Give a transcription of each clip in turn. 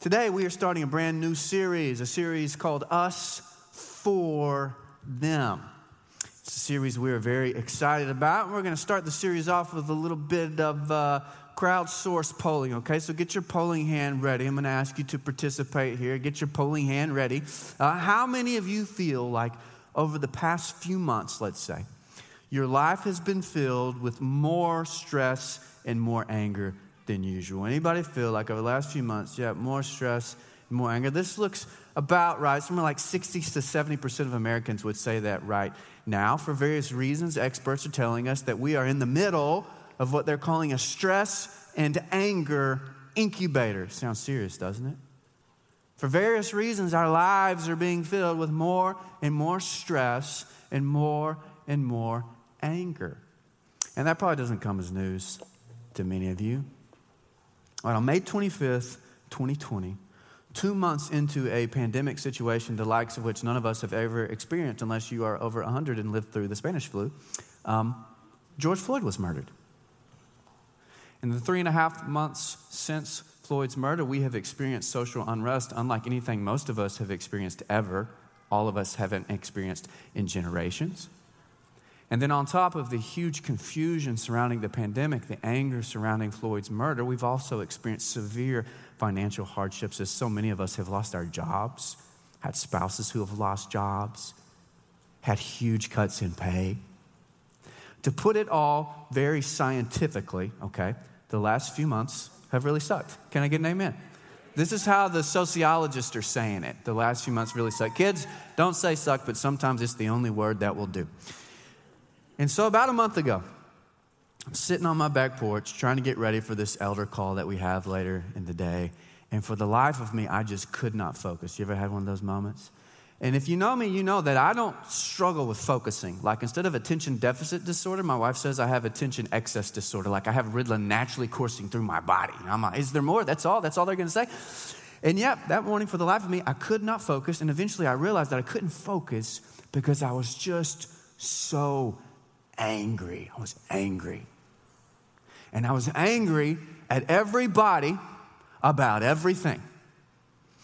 Today, we are starting a brand new series, a series called Us for Them. It's a series we are very excited about. We're going to start the series off with a little bit of uh, crowdsourced polling, okay? So get your polling hand ready. I'm going to ask you to participate here. Get your polling hand ready. Uh, how many of you feel like over the past few months, let's say, your life has been filled with more stress and more anger than usual. Anybody feel like over the last few months, yeah, more stress, more anger? This looks about right. Somewhere like 60 to 70% of Americans would say that right now. For various reasons, experts are telling us that we are in the middle of what they're calling a stress and anger incubator. Sounds serious, doesn't it? For various reasons, our lives are being filled with more and more stress and more and more anger. And that probably doesn't come as news to many of you. On May 25th, 2020, two months into a pandemic situation, the likes of which none of us have ever experienced unless you are over 100 and lived through the Spanish flu, um, George Floyd was murdered. In the three and a half months since Floyd's murder, we have experienced social unrest unlike anything most of us have experienced ever. All of us haven't experienced in generations. And then, on top of the huge confusion surrounding the pandemic, the anger surrounding Floyd's murder, we've also experienced severe financial hardships as so many of us have lost our jobs, had spouses who have lost jobs, had huge cuts in pay. To put it all very scientifically, okay, the last few months have really sucked. Can I get an amen? This is how the sociologists are saying it. The last few months really sucked. Kids, don't say suck, but sometimes it's the only word that will do. And so, about a month ago, I'm sitting on my back porch trying to get ready for this elder call that we have later in the day. And for the life of me, I just could not focus. You ever had one of those moments? And if you know me, you know that I don't struggle with focusing. Like instead of attention deficit disorder, my wife says I have attention excess disorder. Like I have Ritalin naturally coursing through my body. I'm like, is there more? That's all. That's all they're going to say. And yet, that morning, for the life of me, I could not focus. And eventually, I realized that I couldn't focus because I was just so angry. I was angry. And I was angry at everybody about everything.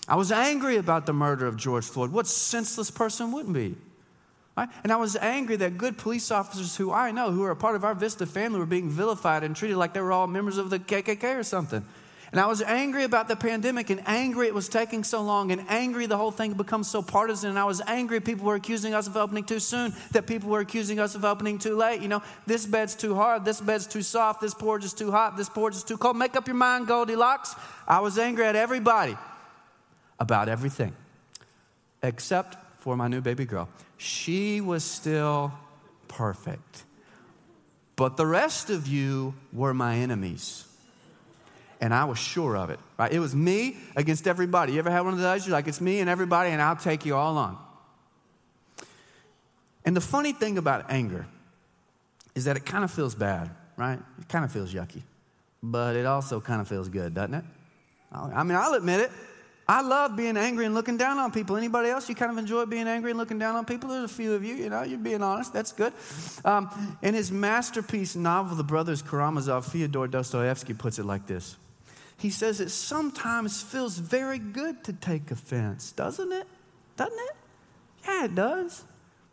I was angry about the murder of George Floyd. What senseless person wouldn't be? Right? And I was angry that good police officers who I know, who are a part of our Vista family, were being vilified and treated like they were all members of the KKK or something. And I was angry about the pandemic and angry it was taking so long and angry the whole thing becomes so partisan. And I was angry people were accusing us of opening too soon, that people were accusing us of opening too late. You know, this bed's too hard, this bed's too soft, this porch is too hot, this porch is too cold. Make up your mind, Goldilocks. I was angry at everybody about everything except for my new baby girl. She was still perfect. But the rest of you were my enemies and I was sure of it. Right? It was me against everybody. You ever had one of those? You're like, it's me and everybody, and I'll take you all on. And the funny thing about anger is that it kind of feels bad, right? It kind of feels yucky, but it also kind of feels good, doesn't it? I mean, I'll admit it. I love being angry and looking down on people. Anybody else? You kind of enjoy being angry and looking down on people? There's a few of you, you know, you're being honest. That's good. Um, in his masterpiece novel, The Brothers Karamazov, Fyodor Dostoevsky puts it like this he says it sometimes feels very good to take offense, doesn't it? Doesn't it? Yeah, it does.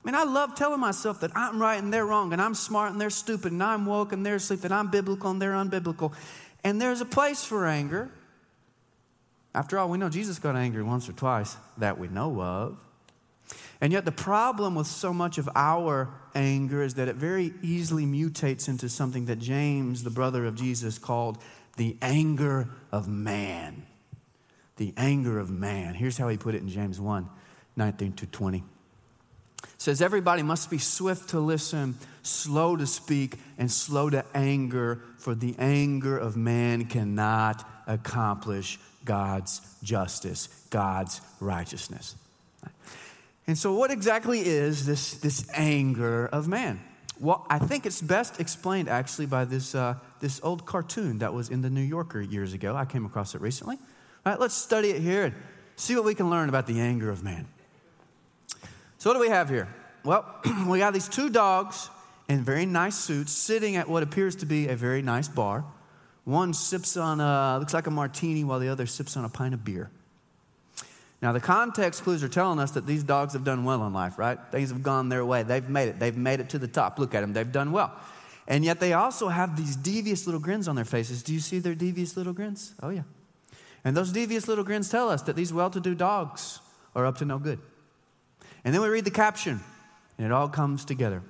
I mean, I love telling myself that I'm right and they're wrong, and I'm smart and they're stupid, and I'm woke and they're asleep, that I'm biblical and they're unbiblical. And there's a place for anger. After all, we know Jesus got angry once or twice that we know of. And yet, the problem with so much of our anger is that it very easily mutates into something that James, the brother of Jesus, called the anger of man. The anger of man. Here's how he put it in James 1 19 to 20. It says, Everybody must be swift to listen, slow to speak, and slow to anger, for the anger of man cannot accomplish God's justice, God's righteousness. And so, what exactly is this, this anger of man? Well, I think it's best explained actually by this, uh, this old cartoon that was in the New Yorker years ago. I came across it recently. All right, let's study it here and see what we can learn about the anger of man. So, what do we have here? Well, we got these two dogs in very nice suits sitting at what appears to be a very nice bar One sips on a, looks like a martini, while the other sips on a pint of beer. Now, the context clues are telling us that these dogs have done well in life, right? Things have gone their way. They've made it. They've made it to the top. Look at them. They've done well. And yet they also have these devious little grins on their faces. Do you see their devious little grins? Oh, yeah. And those devious little grins tell us that these well to do dogs are up to no good. And then we read the caption, and it all comes together.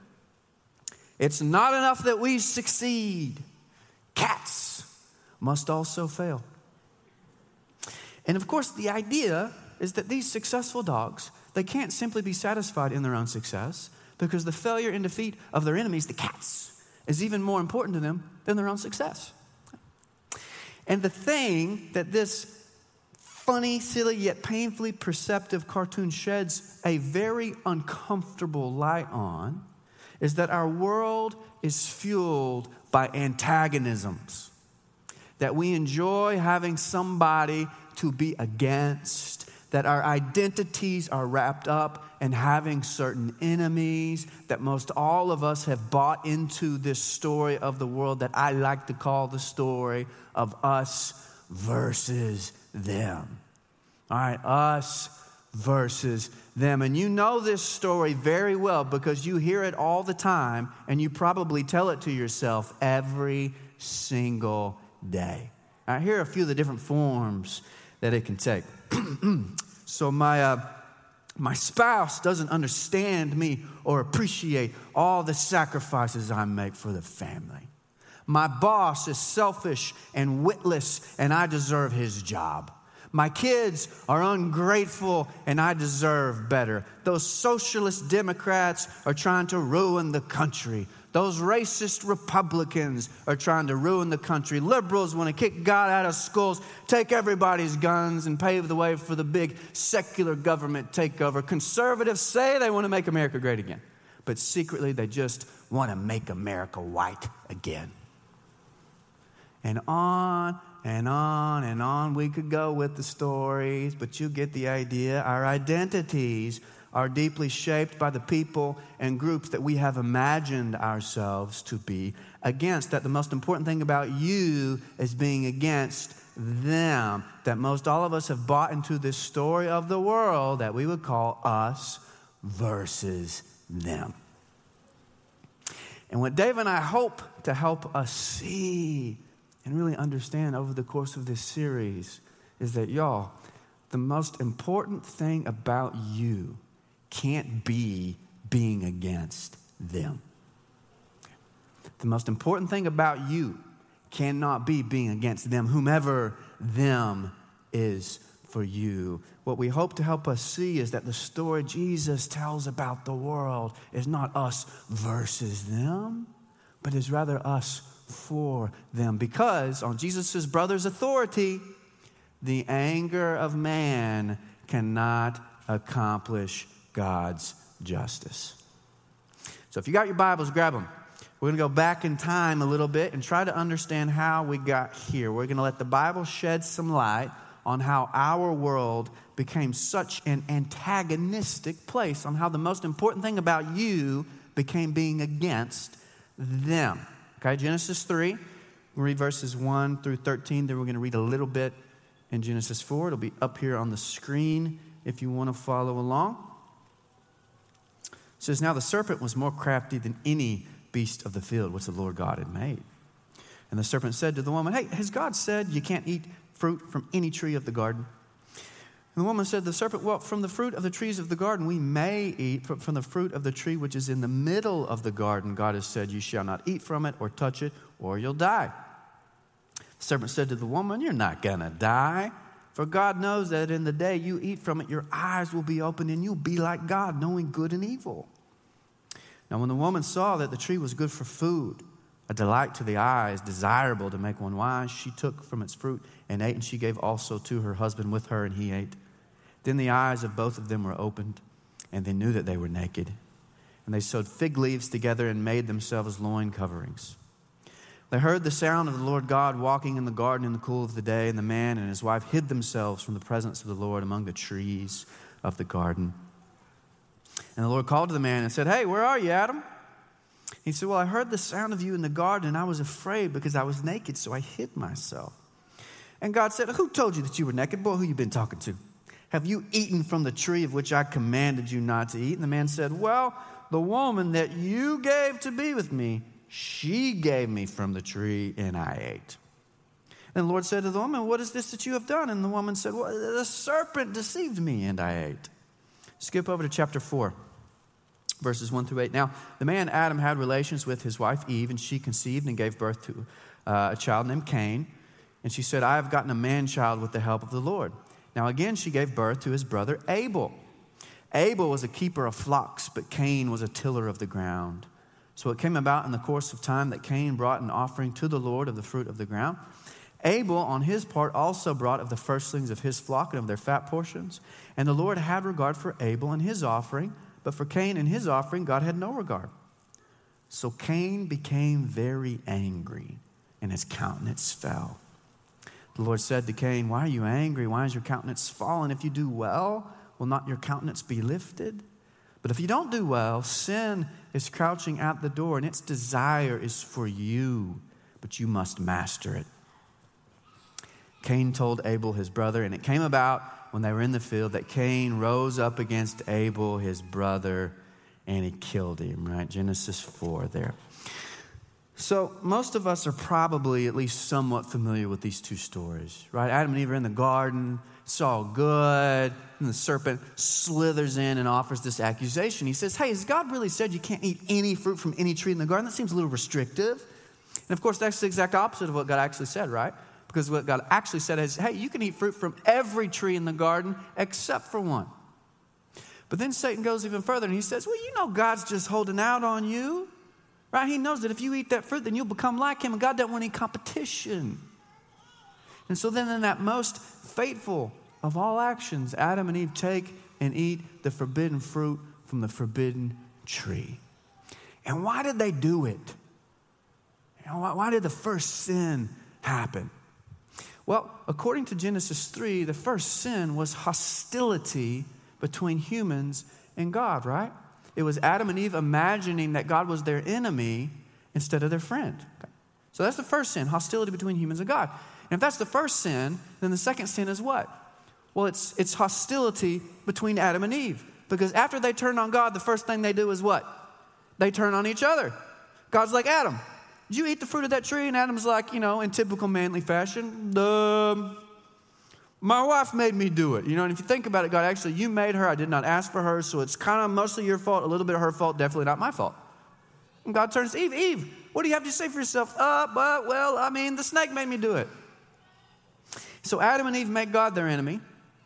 It's not enough that we succeed, cats must also fail. And of course, the idea is that these successful dogs, they can't simply be satisfied in their own success because the failure and defeat of their enemies, the cats, is even more important to them than their own success. And the thing that this funny, silly, yet painfully perceptive cartoon sheds a very uncomfortable light on is that our world is fueled by antagonisms. That we enjoy having somebody to be against, that our identities are wrapped up in having certain enemies, that most all of us have bought into this story of the world that I like to call the story of us versus them. All right, us versus them. And you know this story very well because you hear it all the time and you probably tell it to yourself every single day. All right, here are a few of the different forms that it can take. so, my, uh, my spouse doesn't understand me or appreciate all the sacrifices I make for the family. My boss is selfish and witless, and I deserve his job. My kids are ungrateful and I deserve better. Those socialist Democrats are trying to ruin the country. Those racist Republicans are trying to ruin the country. Liberals want to kick God out of schools, take everybody's guns, and pave the way for the big secular government takeover. Conservatives say they want to make America great again, but secretly they just want to make America white again. And on and on and on we could go with the stories, but you get the idea. Our identities are deeply shaped by the people and groups that we have imagined ourselves to be against. That the most important thing about you is being against them. That most all of us have bought into this story of the world that we would call us versus them. And what Dave and I hope to help us see and really understand over the course of this series is that, y'all, the most important thing about you can't be being against them. The most important thing about you cannot be being against them, whomever them is for you. What we hope to help us see is that the story Jesus tells about the world is not us versus them, but is rather us for them. Because on Jesus' brother's authority, the anger of man cannot accomplish God's justice. So if you got your Bibles, grab them. We're going to go back in time a little bit and try to understand how we got here. We're going to let the Bible shed some light on how our world became such an antagonistic place, on how the most important thing about you became being against them. Okay, Genesis 3, we'll read verses 1 through 13. Then we're going to read a little bit in Genesis 4. It'll be up here on the screen if you want to follow along. It says, Now the serpent was more crafty than any beast of the field which the Lord God had made. And the serpent said to the woman, Hey, has God said you can't eat fruit from any tree of the garden? And the woman said, The serpent, well, from the fruit of the trees of the garden we may eat, but from the fruit of the tree which is in the middle of the garden, God has said, You shall not eat from it or touch it, or you'll die. The serpent said to the woman, You're not going to die. For God knows that in the day you eat from it, your eyes will be opened and you'll be like God, knowing good and evil. Now, when the woman saw that the tree was good for food, a delight to the eyes, desirable to make one wise, she took from its fruit and ate, and she gave also to her husband with her, and he ate. Then the eyes of both of them were opened, and they knew that they were naked. And they sewed fig leaves together and made themselves loin coverings. They heard the sound of the Lord God walking in the garden in the cool of the day, and the man and his wife hid themselves from the presence of the Lord among the trees of the garden. And the Lord called to the man and said, Hey, where are you, Adam? He said, Well, I heard the sound of you in the garden, and I was afraid because I was naked, so I hid myself. And God said, Who told you that you were naked? Boy, who you been talking to? Have you eaten from the tree of which I commanded you not to eat? And the man said, Well, the woman that you gave to be with me, she gave me from the tree, and I ate. And the Lord said to the woman, What is this that you have done? And the woman said, Well, the serpent deceived me, and I ate. Skip over to chapter 4, verses 1 through 8. Now, the man Adam had relations with his wife Eve, and she conceived and gave birth to uh, a child named Cain. And she said, I have gotten a man child with the help of the Lord. Now, again, she gave birth to his brother Abel. Abel was a keeper of flocks, but Cain was a tiller of the ground. So it came about in the course of time that Cain brought an offering to the Lord of the fruit of the ground. Abel, on his part, also brought of the firstlings of his flock and of their fat portions. And the Lord had regard for Abel and his offering, but for Cain and his offering, God had no regard. So Cain became very angry, and his countenance fell. The Lord said to Cain, Why are you angry? Why is your countenance fallen? If you do well, will not your countenance be lifted? But if you don't do well, sin is crouching at the door, and its desire is for you, but you must master it. Cain told Abel, his brother, and it came about when they were in the field that Cain rose up against Abel, his brother, and he killed him, right? Genesis 4 there. So, most of us are probably at least somewhat familiar with these two stories, right? Adam and Eve are in the garden, it's all good, and the serpent slithers in and offers this accusation. He says, Hey, has God really said you can't eat any fruit from any tree in the garden? That seems a little restrictive. And of course, that's the exact opposite of what God actually said, right? Because what God actually said is, Hey, you can eat fruit from every tree in the garden except for one. But then Satan goes even further and he says, Well, you know, God's just holding out on you. Right? He knows that if you eat that fruit, then you'll become like him, and God doesn't want any competition. And so then, in that most fateful of all actions, Adam and Eve take and eat the forbidden fruit from the forbidden tree. And why did they do it? You know, why, why did the first sin happen? Well, according to Genesis 3, the first sin was hostility between humans and God, right? It was Adam and Eve imagining that God was their enemy instead of their friend. So that's the first sin hostility between humans and God. And if that's the first sin, then the second sin is what? Well, it's, it's hostility between Adam and Eve. Because after they turn on God, the first thing they do is what? They turn on each other. God's like, Adam, did you eat the fruit of that tree? And Adam's like, you know, in typical manly fashion, um, my wife made me do it. You know, and if you think about it, God, actually, you made her. I did not ask for her. So it's kind of mostly your fault, a little bit of her fault, definitely not my fault. And God turns to Eve, Eve, what do you have to say for yourself? Uh, but, well, I mean, the snake made me do it. So Adam and Eve make God their enemy.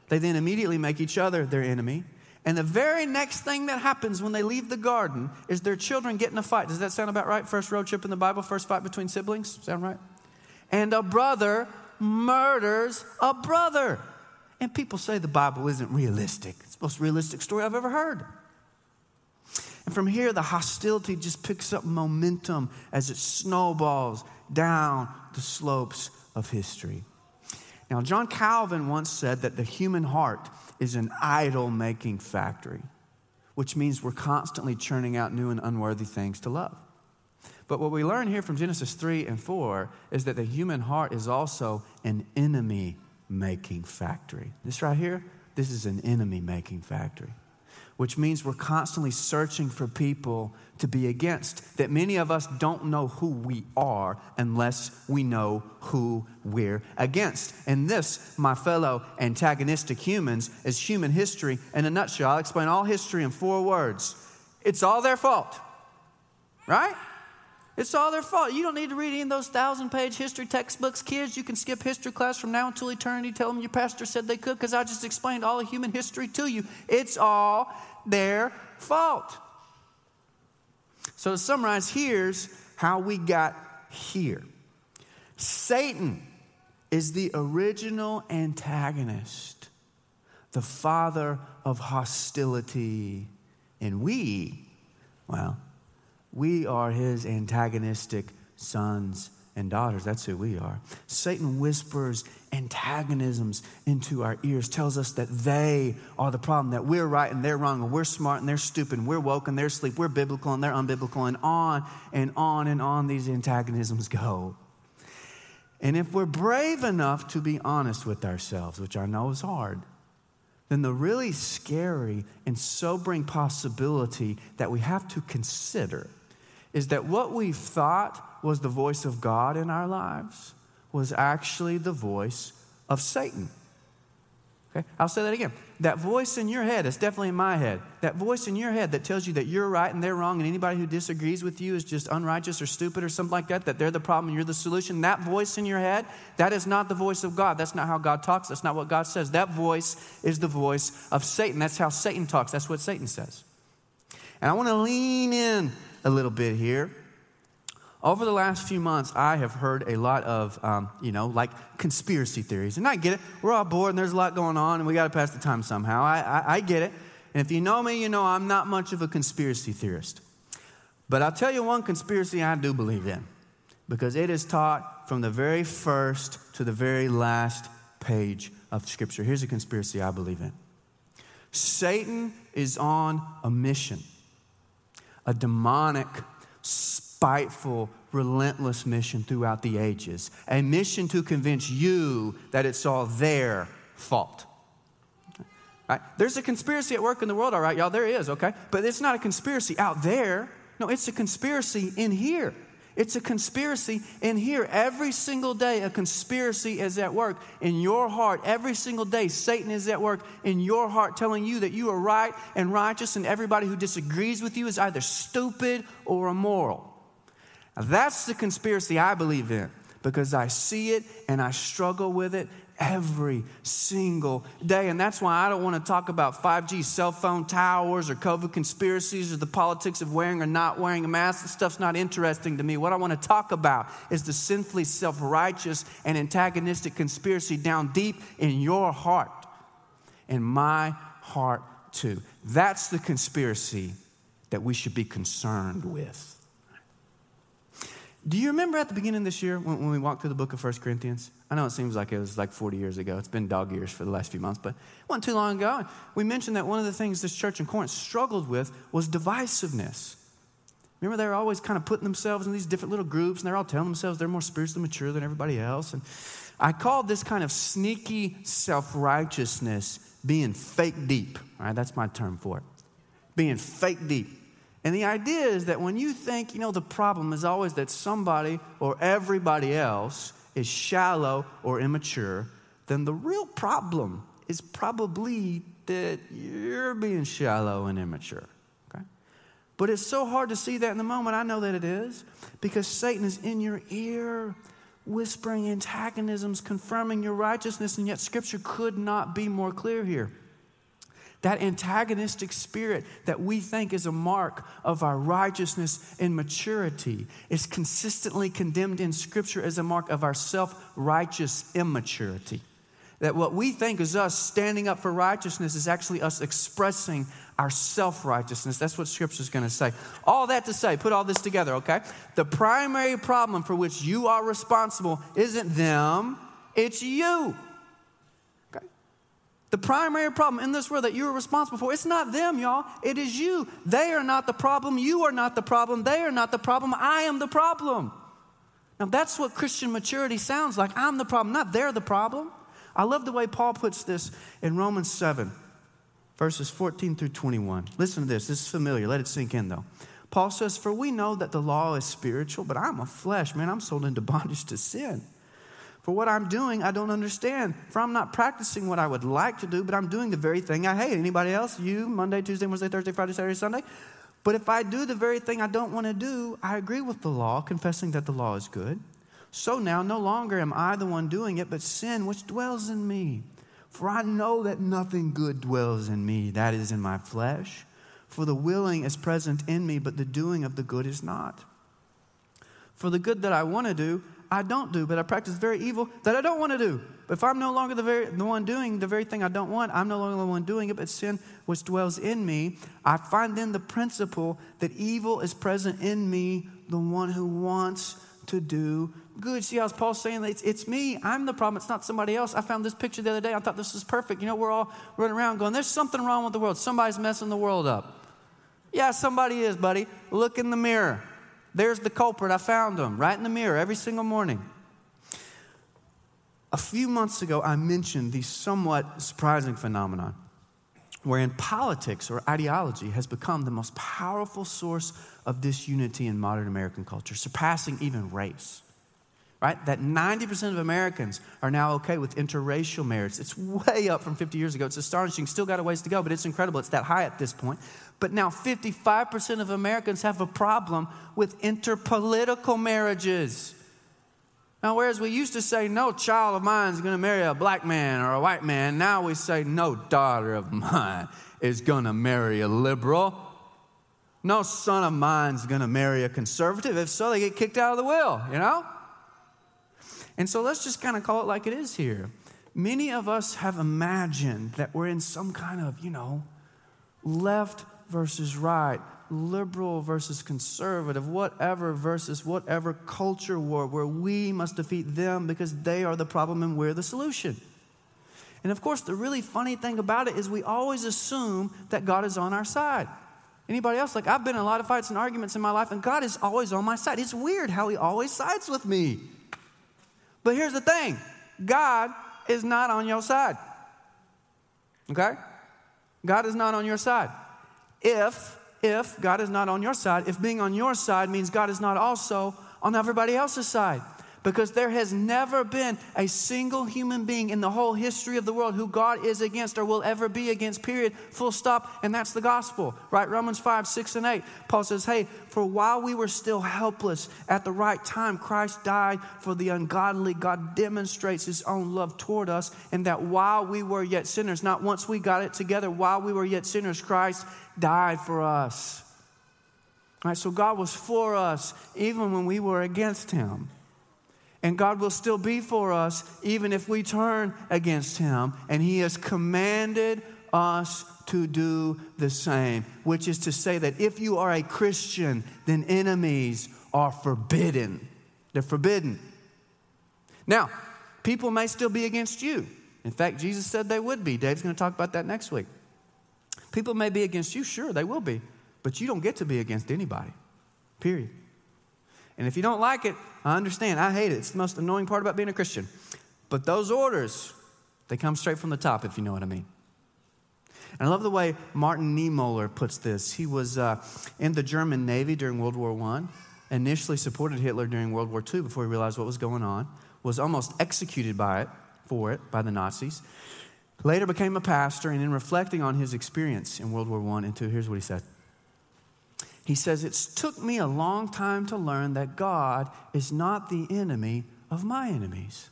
They then immediately make each other their enemy. And the very next thing that happens when they leave the garden is their children get in a fight. Does that sound about right? First road trip in the Bible, first fight between siblings? Sound right? And a brother murders a brother. And people say the Bible isn't realistic. It's the most realistic story I've ever heard. And from here, the hostility just picks up momentum as it snowballs down the slopes of history. Now, John Calvin once said that the human heart is an idol making factory, which means we're constantly churning out new and unworthy things to love. But what we learn here from Genesis 3 and 4 is that the human heart is also an enemy making factory. This right here, this is an enemy making factory, which means we're constantly searching for people to be against. That many of us don't know who we are unless we know who we're against. And this, my fellow antagonistic humans, is human history in a nutshell. I'll explain all history in four words it's all their fault, right? It's all their fault. You don't need to read any of those thousand page history textbooks. Kids, you can skip history class from now until eternity. Tell them your pastor said they could because I just explained all of human history to you. It's all their fault. So, to summarize, here's how we got here Satan is the original antagonist, the father of hostility. And we, well, we are his antagonistic sons and daughters. That's who we are. Satan whispers antagonisms into our ears, tells us that they are the problem, that we're right and they're wrong, and we're smart and they're stupid, and we're woke and they're asleep, we're biblical and they're unbiblical, and on and on and on these antagonisms go. And if we're brave enough to be honest with ourselves, which I know is hard, then the really scary and sobering possibility that we have to consider is that what we thought was the voice of God in our lives was actually the voice of Satan. Okay? I'll say that again. That voice in your head, it's definitely in my head. That voice in your head that tells you that you're right and they're wrong, and anybody who disagrees with you is just unrighteous or stupid or something like that, that they're the problem and you're the solution. That voice in your head, that is not the voice of God. That's not how God talks. That's not what God says. That voice is the voice of Satan. That's how Satan talks. That's what Satan says. And I want to lean in a little bit here over the last few months, I have heard a lot of, um, you know, like conspiracy theories. And I get it. We're all bored and there's a lot going on and we got to pass the time somehow. I, I, I get it. And if you know me, you know I'm not much of a conspiracy theorist. But I'll tell you one conspiracy I do believe in because it is taught from the very first to the very last page of Scripture. Here's a conspiracy I believe in Satan is on a mission, a demonic, spiteful, relentless mission throughout the ages. A mission to convince you that it's all their fault. Right? There's a conspiracy at work in the world, all right, y'all, there is, okay? But it's not a conspiracy out there. No, it's a conspiracy in here. It's a conspiracy in here. Every single day, a conspiracy is at work in your heart. Every single day, Satan is at work in your heart, telling you that you are right and righteous, and everybody who disagrees with you is either stupid or immoral. That's the conspiracy I believe in because I see it and I struggle with it every single day. And that's why I don't want to talk about 5G cell phone towers or COVID conspiracies or the politics of wearing or not wearing a mask. This stuff's not interesting to me. What I want to talk about is the sinfully self righteous and antagonistic conspiracy down deep in your heart, and my heart too. That's the conspiracy that we should be concerned with. Do you remember at the beginning of this year when, when we walked through the book of 1 Corinthians? I know it seems like it was like 40 years ago. It's been dog years for the last few months, but it wasn't too long ago. We mentioned that one of the things this church in Corinth struggled with was divisiveness. Remember, they were always kind of putting themselves in these different little groups, and they're all telling themselves they're more spiritually mature than everybody else. And I called this kind of sneaky self righteousness being fake deep. Right, that's my term for it. Being fake deep. And the idea is that when you think, you know, the problem is always that somebody or everybody else is shallow or immature, then the real problem is probably that you're being shallow and immature. Okay? But it's so hard to see that in the moment. I know that it is because Satan is in your ear whispering antagonisms, confirming your righteousness, and yet Scripture could not be more clear here. That antagonistic spirit that we think is a mark of our righteousness and maturity is consistently condemned in Scripture as a mark of our self righteous immaturity. That what we think is us standing up for righteousness is actually us expressing our self righteousness. That's what Scripture is going to say. All that to say, put all this together, okay? The primary problem for which you are responsible isn't them, it's you. The primary problem in this world that you are responsible for, it's not them, y'all. It is you. They are not the problem. You are not the problem. They are not the problem. I am the problem. Now, that's what Christian maturity sounds like. I'm the problem, not they're the problem. I love the way Paul puts this in Romans 7, verses 14 through 21. Listen to this. This is familiar. Let it sink in, though. Paul says, For we know that the law is spiritual, but I'm a flesh, man. I'm sold into bondage to sin. For what I'm doing, I don't understand. For I'm not practicing what I would like to do, but I'm doing the very thing I hate. Anybody else? You, Monday, Tuesday, Wednesday, Thursday, Friday, Saturday, Sunday? But if I do the very thing I don't want to do, I agree with the law, confessing that the law is good. So now no longer am I the one doing it, but sin which dwells in me. For I know that nothing good dwells in me, that is in my flesh. For the willing is present in me, but the doing of the good is not. For the good that I want to do, I don't do, but I practice very evil that I don't want to do. But if I'm no longer the, very, the one doing the very thing I don't want, I'm no longer the one doing it, but sin which dwells in me. I find then the principle that evil is present in me, the one who wants to do good. See how Paul's saying it's, it's me. I'm the problem. It's not somebody else. I found this picture the other day. I thought this was perfect. You know, we're all running around going, there's something wrong with the world. Somebody's messing the world up. Yeah, somebody is, buddy. Look in the mirror. There's the culprit. I found him right in the mirror every single morning. A few months ago, I mentioned the somewhat surprising phenomenon wherein politics or ideology has become the most powerful source of disunity in modern American culture, surpassing even race. Right? That 90% of Americans are now okay with interracial marriage. It's way up from 50 years ago. It's astonishing. Still got a ways to go, but it's incredible. It's that high at this point. But now 55% of Americans have a problem with interpolitical marriages. Now, whereas we used to say, no child of mine is going to marry a black man or a white man, now we say, no daughter of mine is going to marry a liberal. No son of mine is going to marry a conservative. If so, they get kicked out of the will, you know? And so let's just kind of call it like it is here. Many of us have imagined that we're in some kind of, you know, left versus right, liberal versus conservative, whatever versus whatever culture war where we must defeat them because they are the problem and we're the solution. And of course, the really funny thing about it is we always assume that God is on our side. Anybody else? Like, I've been in a lot of fights and arguments in my life, and God is always on my side. It's weird how He always sides with me. But here's the thing God is not on your side. Okay? God is not on your side. If if God is not on your side, if being on your side means God is not also on everybody else's side. Because there has never been a single human being in the whole history of the world who God is against or will ever be against, period, full stop. And that's the gospel, right? Romans 5, 6, and 8. Paul says, Hey, for while we were still helpless, at the right time, Christ died for the ungodly. God demonstrates his own love toward us, and that while we were yet sinners, not once we got it together, while we were yet sinners, Christ died for us. All right, so God was for us even when we were against him. And God will still be for us even if we turn against Him. And He has commanded us to do the same, which is to say that if you are a Christian, then enemies are forbidden. They're forbidden. Now, people may still be against you. In fact, Jesus said they would be. Dave's going to talk about that next week. People may be against you, sure, they will be, but you don't get to be against anybody, period. And if you don't like it, I understand. I hate it. It's the most annoying part about being a Christian. But those orders, they come straight from the top, if you know what I mean. And I love the way Martin Niemöller puts this. He was uh, in the German Navy during World War I, initially supported Hitler during World War II before he realized what was going on, was almost executed by it, for it, by the Nazis. Later became a pastor, and in reflecting on his experience in World War I and II, here's what he said. He says, It took me a long time to learn that God is not the enemy of my enemies.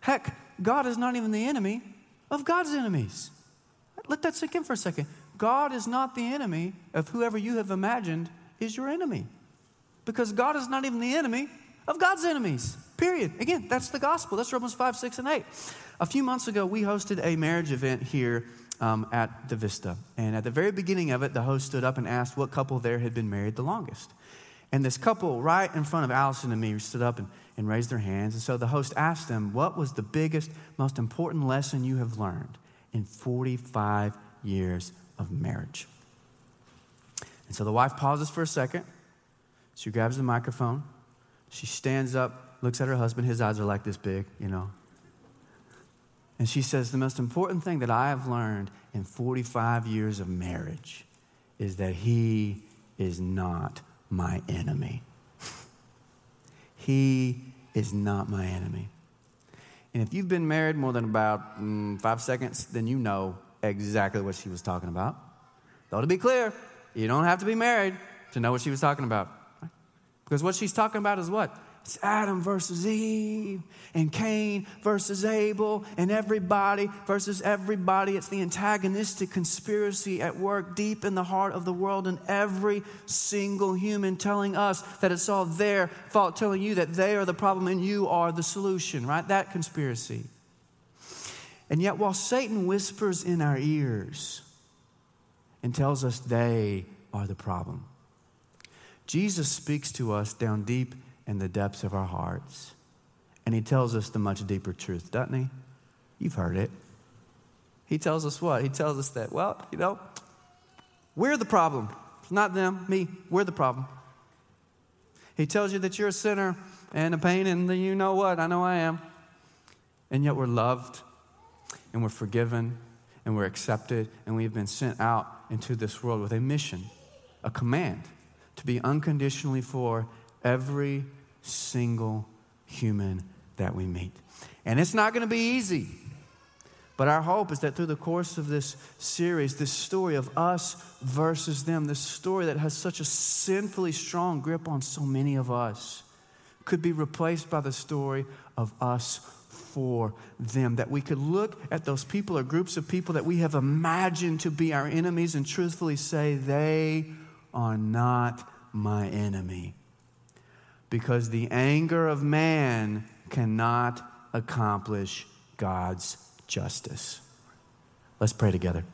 Heck, God is not even the enemy of God's enemies. Let that sink in for a second. God is not the enemy of whoever you have imagined is your enemy. Because God is not even the enemy of God's enemies. Period. Again, that's the gospel. That's Romans 5, 6, and 8. A few months ago, we hosted a marriage event here um, at the Vista. And at the very beginning of it, the host stood up and asked what couple there had been married the longest. And this couple, right in front of Allison and me, stood up and, and raised their hands. And so the host asked them, What was the biggest, most important lesson you have learned in 45 years of marriage? And so the wife pauses for a second. She grabs the microphone. She stands up, looks at her husband. His eyes are like this big, you know, and she says, The most important thing that I have learned in 45 years of marriage is that he is not my enemy. he is not my enemy. And if you've been married more than about mm, five seconds, then you know exactly what she was talking about. Though to be clear, you don't have to be married to know what she was talking about. Because what she's talking about is what? It's Adam versus Eve, and Cain versus Abel, and everybody versus everybody. It's the antagonistic conspiracy at work deep in the heart of the world, and every single human telling us that it's all their fault, telling you that they are the problem and you are the solution, right? That conspiracy. And yet, while Satan whispers in our ears and tells us they are the problem, Jesus speaks to us down deep in the depths of our hearts. And he tells us the much deeper truth, doesn't he? You've heard it. He tells us what? He tells us that, well, you know, we're the problem. Not them, me. We're the problem. He tells you that you're a sinner and a pain, and you know what? I know I am. And yet we're loved, and we're forgiven, and we're accepted, and we've been sent out into this world with a mission, a command to be unconditionally for every single human that we meet. And it's not going to be easy. But our hope is that through the course of this series, this story of us versus them, this story that has such a sinfully strong grip on so many of us, could be replaced by the story of us for them. That we could look at those people or groups of people that we have imagined to be our enemies and truthfully say, they are not my enemy. Because the anger of man cannot accomplish God's justice. Let's pray together.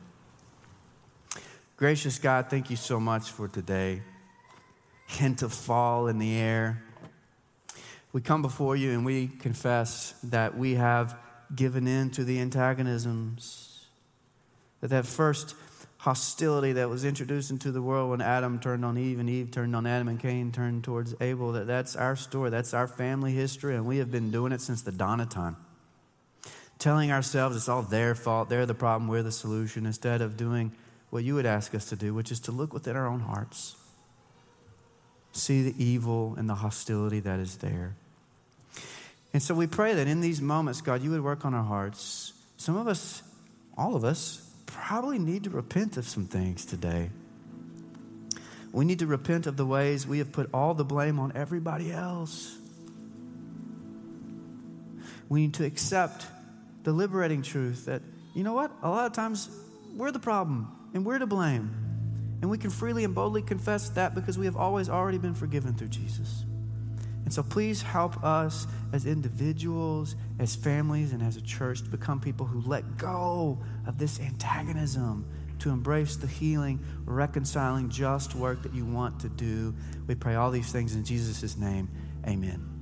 Gracious God, thank you so much for today. Hint of fall in the air. We come before you and we confess that we have given in to the antagonisms. That that first hostility that was introduced into the world when Adam turned on Eve and Eve turned on Adam and Cain turned towards Abel, that that's our story, that's our family history, and we have been doing it since the dawn of time telling ourselves it's all their fault, they're the problem, we're the solution, instead of doing what you would ask us to do, which is to look within our own hearts, see the evil and the hostility that is there. And so we pray that in these moments, God, you would work on our hearts. Some of us, all of us, probably need to repent of some things today. We need to repent of the ways we have put all the blame on everybody else. We need to accept the liberating truth that, you know what? A lot of times we're the problem and we're to blame. And we can freely and boldly confess that because we have always already been forgiven through Jesus. And so please help us as individuals, as families, and as a church to become people who let go of this antagonism, to embrace the healing, reconciling, just work that you want to do. We pray all these things in Jesus' name. Amen.